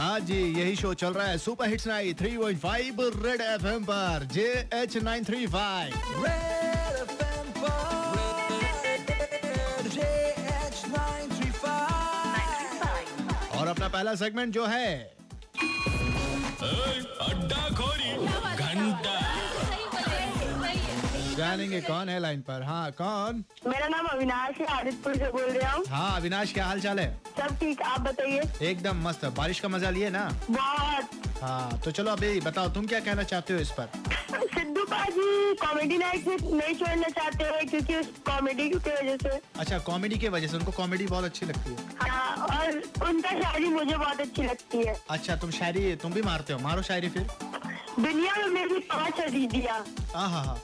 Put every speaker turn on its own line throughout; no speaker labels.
हाँ जी यही शो चल रहा है super hits night three point five red F M पर J H nine three five
Red FM पर JH935
और अपना पहला सेगमेंट जो है जानेंगे कौन है लाइन पर? हाँ कौन?
मेरा नाम अविनाश है आदितपुर से बोल रहा हूँ।
हाँ अविनाश क्या हाल चाल है?
सब ठीक आप बताइए।
एकदम मस्त बारिश का मज़ा लिए ना?
बहुत।
हाँ तो चलो अभी बताओ तुम क्या कहना चाहते हो इस पर?
सिद्धू पाजी कॉमेडी नाइट नहीं छोड़ना चाहते हैं क्योंकि उस कॉमेडी की वजह से।
अच्छा कॉमेडी की वजह से उनको कॉमेडी बहुत अच्छी लगती है।
हाँ और उनका शायरी मुझे बहुत अच्छी लगती है।
अच्छा तुम शायरी तुम भी मारते हो मारो शायरी फिर।
दुनिया में मेरी पाँच दीदियाँ
हाँ हाँ हाँ।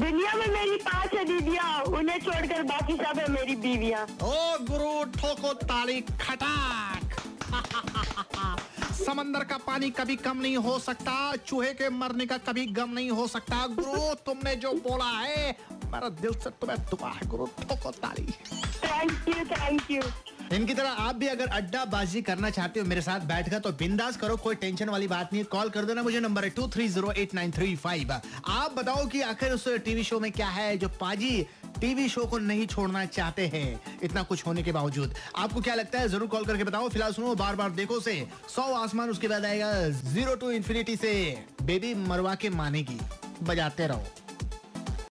दुनिया में मेरी पाँच है दीदियाँ उन्हें छोड़कर बाकी सब है मेरी बीवियाँ।
ओ गुरु ठोको ताली खटाक। समंदर का पानी कभी कम नहीं हो सकता चूहे के मरने का कभी गम नहीं हो सकता। गुरु तुमने जो बोला है मेरा दिल से तुम्हें दुआ है गुरु ठोको ताली।
थैंक यू थैंक यू
इनकी तरह आप भी अगर अड्डा बाजी करना चाहते हो मेरे साथ बैठकर तो बिंदास करो, कोई टेंशन वाली बात नहीं कॉल कर देना मुझे नंबर है two three zero eight nine three five आप बताओ कि आखिर उस टीवी शो में क्या है जो पाजी टीवी शो को नहीं छोड़ना चाहते हैं? इतना कुछ होने के बावजूद। आपको क्या लगता है? ज़रूर कॉल करके बताओ। फ़िलहाल सुनो बार बार देखो से सौ आसमान उसके बाद आएगा ज़ीरो टू इन्फिनिटी से। बेबी मरवा के मानेगी। बजाते रहो।